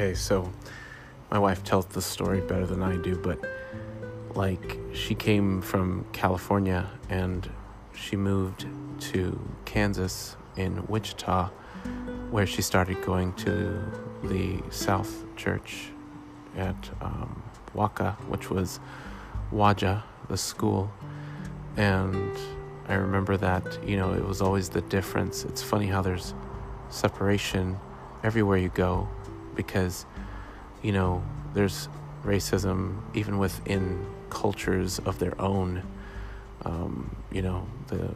Okay, so my wife tells the story better than I do, but like she came from California and she moved to Kansas in Wichita, where she started going to the South Church at um, Waka, which was Waja, the school. And I remember that, you know, it was always the difference. It's funny how there's separation everywhere you go because, you know, there's racism even within cultures of their own. Um, you know, the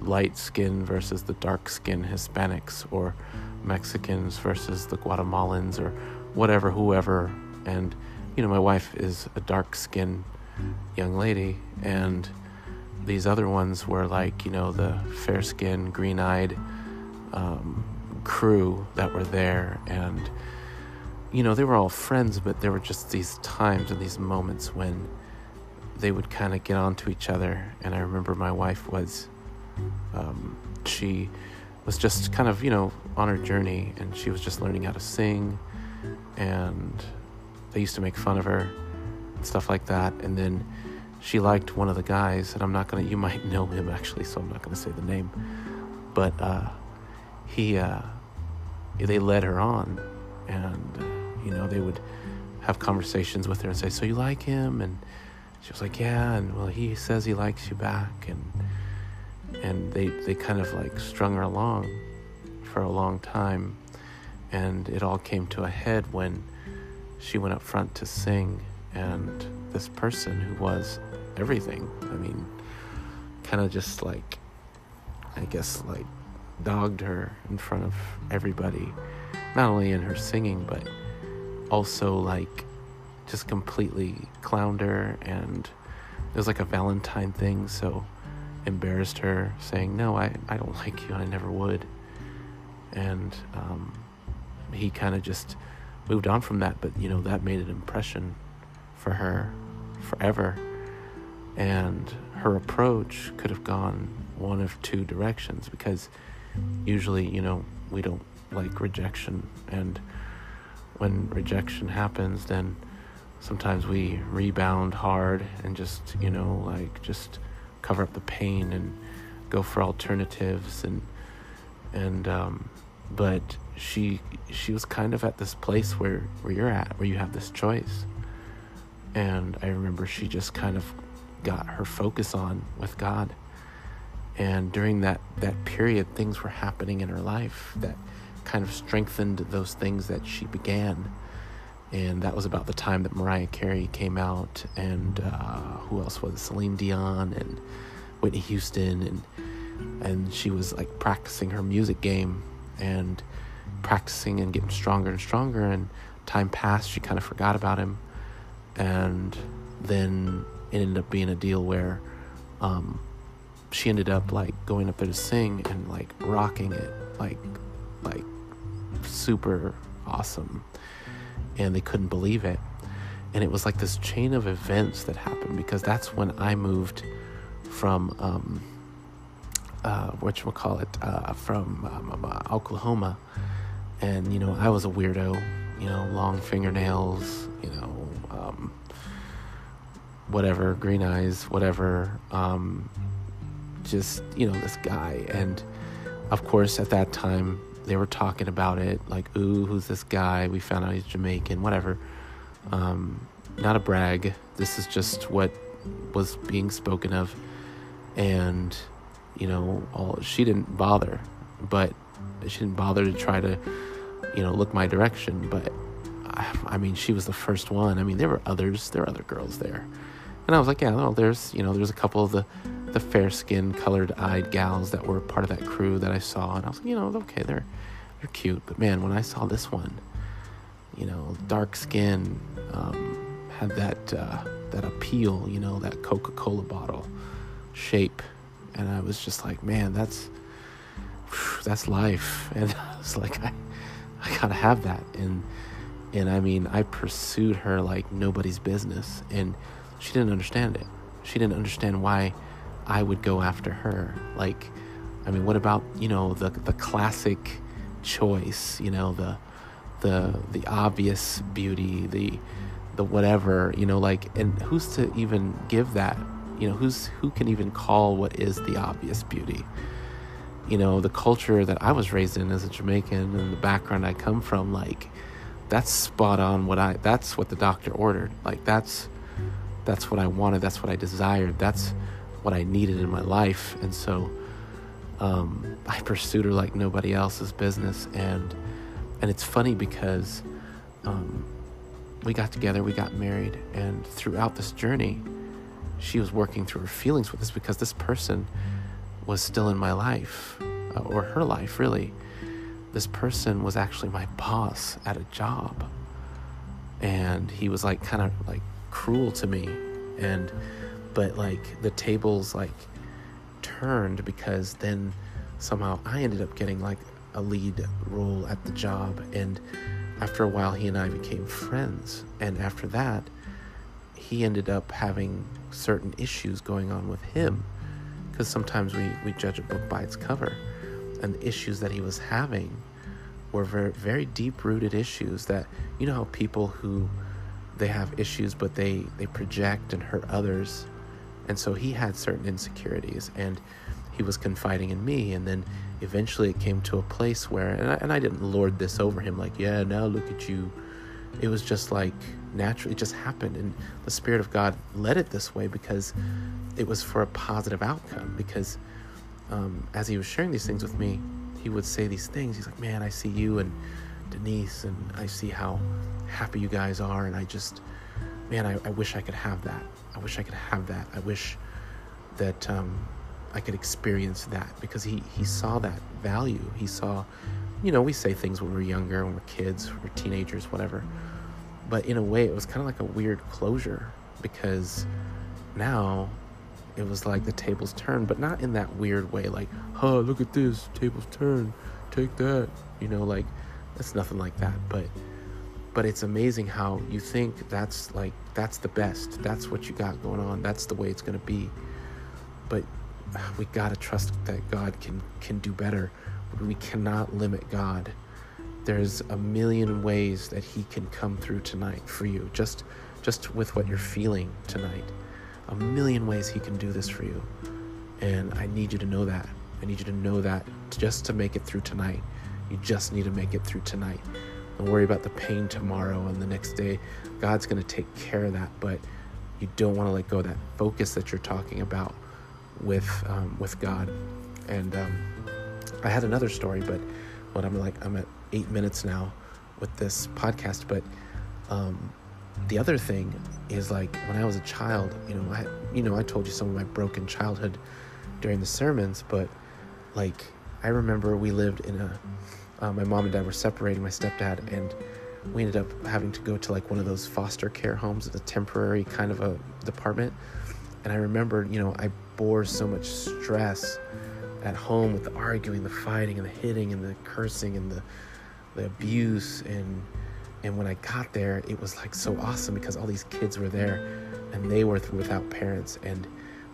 light skin versus the dark skin Hispanics or Mexicans versus the Guatemalans or whatever, whoever. And, you know, my wife is a dark skinned young lady, and these other ones were like, you know, the fair skinned, green eyed um, crew that were there. And, you know, they were all friends, but there were just these times and these moments when they would kind of get onto each other. And I remember my wife was, um, she was just kind of, you know, on her journey and she was just learning how to sing. And they used to make fun of her and stuff like that. And then she liked one of the guys, and I'm not gonna, you might know him actually, so I'm not gonna say the name. But uh, he, uh, they led her on, and, you know, they would have conversations with her and say, So you like him? And she was like, Yeah, and well, he says he likes you back. And, and they, they kind of like strung her along for a long time. And it all came to a head when she went up front to sing, and this person who was everything, I mean, kind of just like, I guess, like dogged her in front of everybody, not only in her singing, but also like just completely clowned her. And it was like a Valentine thing, so embarrassed her, saying, No, I, I don't like you, I never would. And um, he kind of just moved on from that, but you know, that made an impression for her forever. And her approach could have gone one of two directions because usually, you know, we don't like rejection. And when rejection happens, then sometimes we rebound hard and just, you know, like just cover up the pain and go for alternatives and, and, um, but she she was kind of at this place where where you're at where you have this choice. And i remember she just kind of got her focus on with god. And during that that period things were happening in her life that kind of strengthened those things that she began and that was about the time that mariah carey came out and uh, who else was celine dion and whitney houston and and she was like practicing her music game and practicing and getting stronger and stronger. And time passed, she kind of forgot about him. And then it ended up being a deal where um, she ended up like going up there to sing and like rocking it, like, like super awesome. And they couldn't believe it. And it was like this chain of events that happened because that's when I moved from um, uh, call it uh, from um, um, uh, Oklahoma, and you know I was a weirdo, you know, long fingernails, you know, um, whatever, green eyes, whatever, um, just you know this guy, and of course at that time they were talking about it, like, ooh, who's this guy? We found out he's Jamaican, whatever. Um, not a brag. This is just what was being spoken of, and you know, all she didn't bother, but she didn't bother to try to, you know, look my direction. But I, I mean, she was the first one. I mean, there were others. There were other girls there, and I was like, yeah, well, there's, you know, there's a couple of the, the fair skinned, colored eyed gals that were part of that crew that I saw, and I was like, you know, okay, they're, they're cute. But man, when I saw this one, you know, dark skin, um, had that uh, that appeal, you know, that Coca Cola bottle shape and I was just like, man, that's that's life, and I was like, I, I gotta have that, and and I mean, I pursued her like nobody's business, and she didn't understand it. She didn't understand why I would go after her. Like, I mean, what about you know the the classic choice? You know the the the obvious beauty, the the whatever, you know, like and who's to even give that? You know, who's who can even call what is the obvious beauty? You know, the culture that I was raised in as a Jamaican and the background I come from, like that's spot on what I that's what the doctor ordered. Like that's that's what I wanted, that's what I desired, that's what I needed in my life. And so um, I pursued her like nobody else's business and and it's funny because um, we got together, we got married, and throughout this journey, she was working through her feelings with us because this person was still in my life, uh, or her life, really. This person was actually my boss at a job. And he was like kind of like cruel to me. And, but like the tables like turned because then somehow I ended up getting like a lead role at the job. And after a while, he and I became friends. And after that, he ended up having certain issues going on with him. Because sometimes we, we judge a book by its cover. And the issues that he was having were very, very deep rooted issues that, you know, how people who they have issues, but they, they project and hurt others. And so he had certain insecurities. And he was confiding in me. And then eventually it came to a place where, and I, and I didn't lord this over him, like, yeah, now look at you. It was just like naturally, it just happened. And the Spirit of God led it this way because it was for a positive outcome. Because um, as he was sharing these things with me, he would say these things. He's like, man, I see you and Denise, and I see how happy you guys are. And I just, man, I, I wish I could have that. I wish I could have that. I wish that um, I could experience that because he he saw that value. He saw, you know, we say things when we're younger, when we're kids, we're teenagers, whatever. But in a way, it was kind of like a weird closure because now it was like the tables turned, but not in that weird way, like, huh, look at this, tables turn, take that, you know, like it's nothing like that. But but it's amazing how you think that's like that's the best, that's what you got going on, that's the way it's gonna be. But we gotta trust that God can can do better. We cannot limit God. There's a million ways that He can come through tonight for you, just just with what you're feeling tonight. A million ways He can do this for you, and I need you to know that. I need you to know that just to make it through tonight. You just need to make it through tonight. Don't worry about the pain tomorrow and the next day. God's going to take care of that, but you don't want to let go of that focus that you're talking about with um, with God. And um, I had another story, but what I'm like, I'm at eight minutes now with this podcast. But um, the other thing is like when I was a child, you know, I you know I told you some of my broken childhood during the sermons, but like I remember we lived in a uh, my mom and dad were separating, my stepdad, and we ended up having to go to like one of those foster care homes, the temporary kind of a department. And I remember, you know, I bore so much stress at home with the arguing, the fighting, and the hitting, and the cursing, and the the abuse. And and when I got there, it was like so awesome because all these kids were there, and they were without parents. And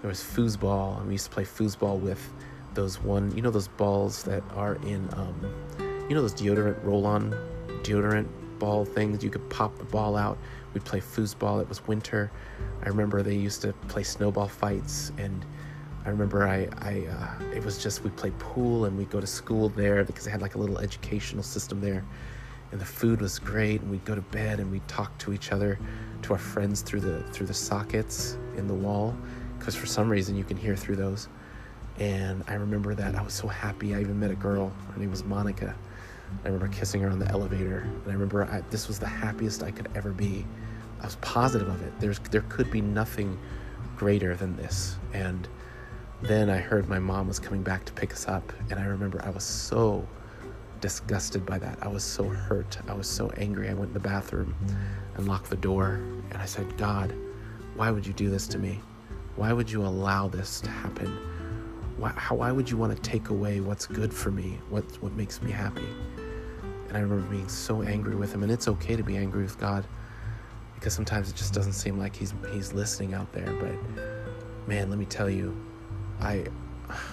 there was foosball, and we used to play foosball with those one, you know, those balls that are in, um, you know, those deodorant roll-on deodorant ball things. You could pop the ball out. We'd play foosball. It was winter. I remember they used to play snowball fights and I remember I, I uh, it was just we played pool and we'd go to school there because they had like a little educational system there, and the food was great. And we'd go to bed and we'd talk to each other, to our friends through the through the sockets in the wall, because for some reason you can hear through those. And I remember that I was so happy. I even met a girl. Her name was Monica. I remember kissing her on the elevator, and I remember I, this was the happiest I could ever be. I was positive of it. There's there could be nothing greater than this, and then I heard my mom was coming back to pick us up, and I remember I was so disgusted by that. I was so hurt. I was so angry. I went in the bathroom and locked the door, and I said, God, why would you do this to me? Why would you allow this to happen? Why, how, why would you want to take away what's good for me, what, what makes me happy? And I remember being so angry with him, and it's okay to be angry with God because sometimes it just doesn't seem like he's he's listening out there. But man, let me tell you, I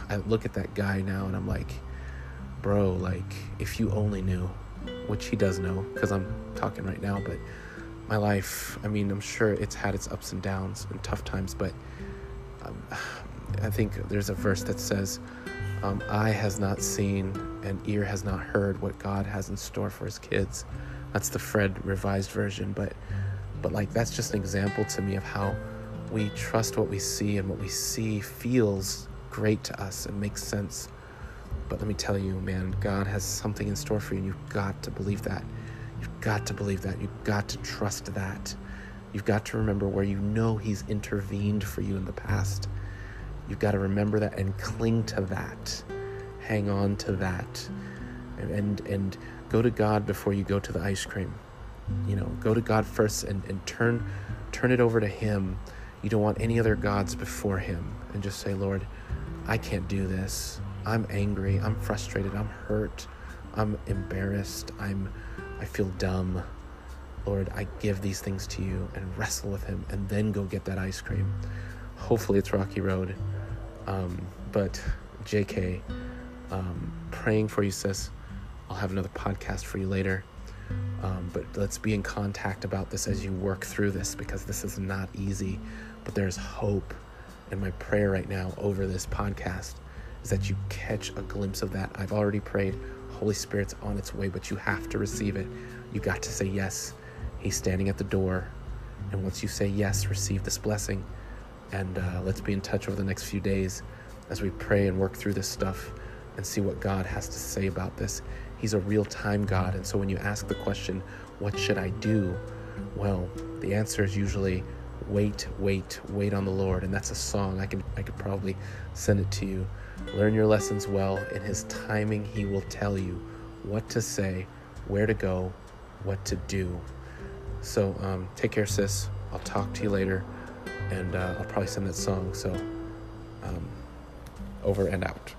I look at that guy now and I'm like, bro, like if you only knew, which he does know because I'm talking right now, but my life, I mean, I'm sure it's had its ups and downs and tough times, but um, I think there's a verse that says, um, Eye has not seen and ear has not heard what God has in store for his kids. That's the Fred revised version, but but like that's just an example to me of how we trust what we see and what we see feels great to us and makes sense. But let me tell you, man, God has something in store for you, and you've got to believe that. You've got to believe that. You've got to trust that. You've got to remember where you know He's intervened for you in the past. You've got to remember that and cling to that. Hang on to that. And, and, go to God before you go to the ice cream. You know, go to God first and, and turn turn it over to Him. You don't want any other gods before Him. And just say, Lord, I can't do this. I'm angry. I'm frustrated. I'm hurt. I'm embarrassed. I'm I feel dumb. Lord, I give these things to you and wrestle with him and then go get that ice cream. Hopefully it's Rocky Road. Um, but JK, um, praying for you, sis. I'll have another podcast for you later. Um, but let's be in contact about this as you work through this because this is not easy. But there's hope. And my prayer right now over this podcast is that you catch a glimpse of that. I've already prayed. Holy Spirit's on its way, but you have to receive it. You got to say yes. He's standing at the door. And once you say yes, receive this blessing. And uh, let's be in touch over the next few days as we pray and work through this stuff and see what God has to say about this. He's a real time God. And so when you ask the question, What should I do? Well, the answer is usually wait, wait, wait on the Lord. And that's a song. I can I could probably send it to you. Learn your lessons well. In his timing, he will tell you what to say, where to go, what to do. So um, take care, sis. I'll talk to you later. And uh, I'll probably send that song. So um, over and out.